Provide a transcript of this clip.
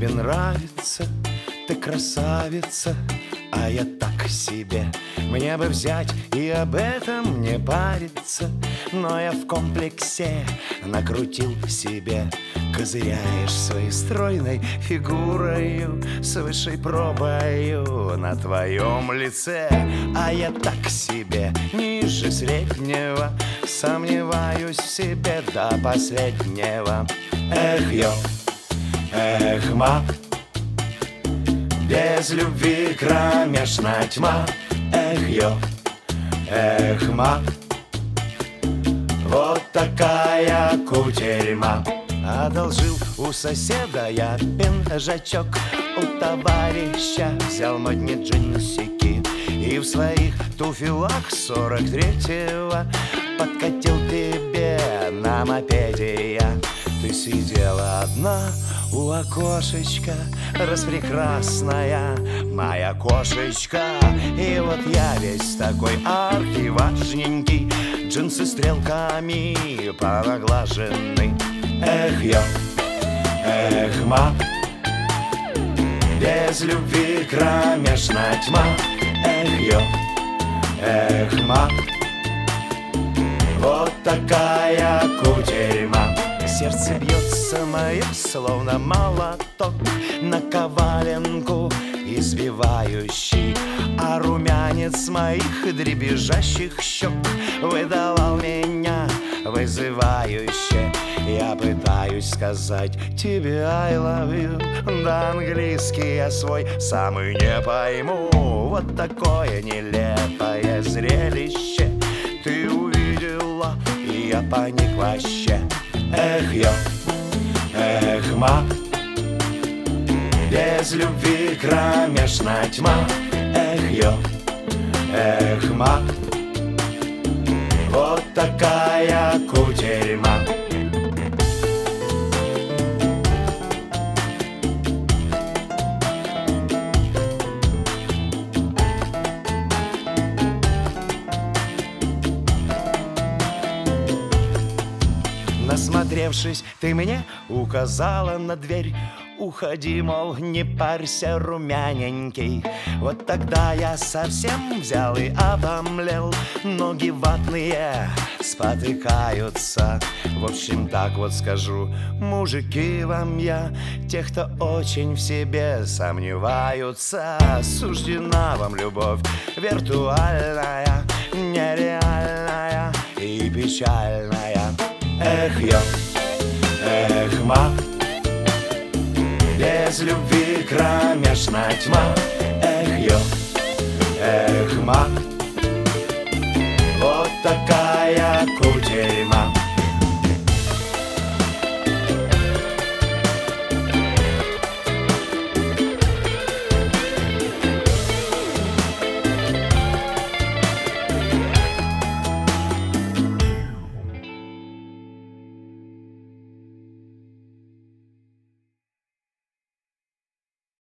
тебе нравится, ты красавица, а я так себе. Мне бы взять и об этом не париться Но я в комплексе накрутил себе. Козыряешь своей стройной фигурою С высшей пробою на твоем лице. А я так себе, ниже среднего Сомневаюсь в себе до последнего. Эх, ё, эх, ма. Без любви кромешная тьма. Эх, ё, эх, ма. Вот такая кутерьма. Одолжил у соседа я пинжачок. У товарища взял модни джинсики. И в своих туфелах сорок третьего Подкатил тебе на мопеде. я Сидела одна у окошечка распрекрасная моя кошечка. И вот я весь такой архиважненький Джинсы стрелками понаглажены Эх, я, эх, ма. Без любви кромешная тьма. Эх, я, эх, ма. Вот такая кутерьма Сердце бьется мое, словно молоток На коваленку избивающий. А румянец моих дребезжащих щек Выдавал меня вызывающе. Я пытаюсь сказать тебе I love you Да английский я свой самый не пойму. Вот такое нелепое зрелище Эх, ё, эх, ма. Без любви кромешная тьма. Эх, ё, эх, ма. Вот такая кутерьма Насмотревшись, ты мне указала на дверь. Уходи, мол, не парься, румяненький. Вот тогда я совсем взял и обомлел. Ноги ватные спотыкаются. В общем, так вот скажу. Мужики вам я Тех, кто очень в себе сомневаются. Суждена вам любовь виртуальная Нереальная и печальная Эх, я, эх, ма. Без любви кромешная тьма. Эх, я, эх, ма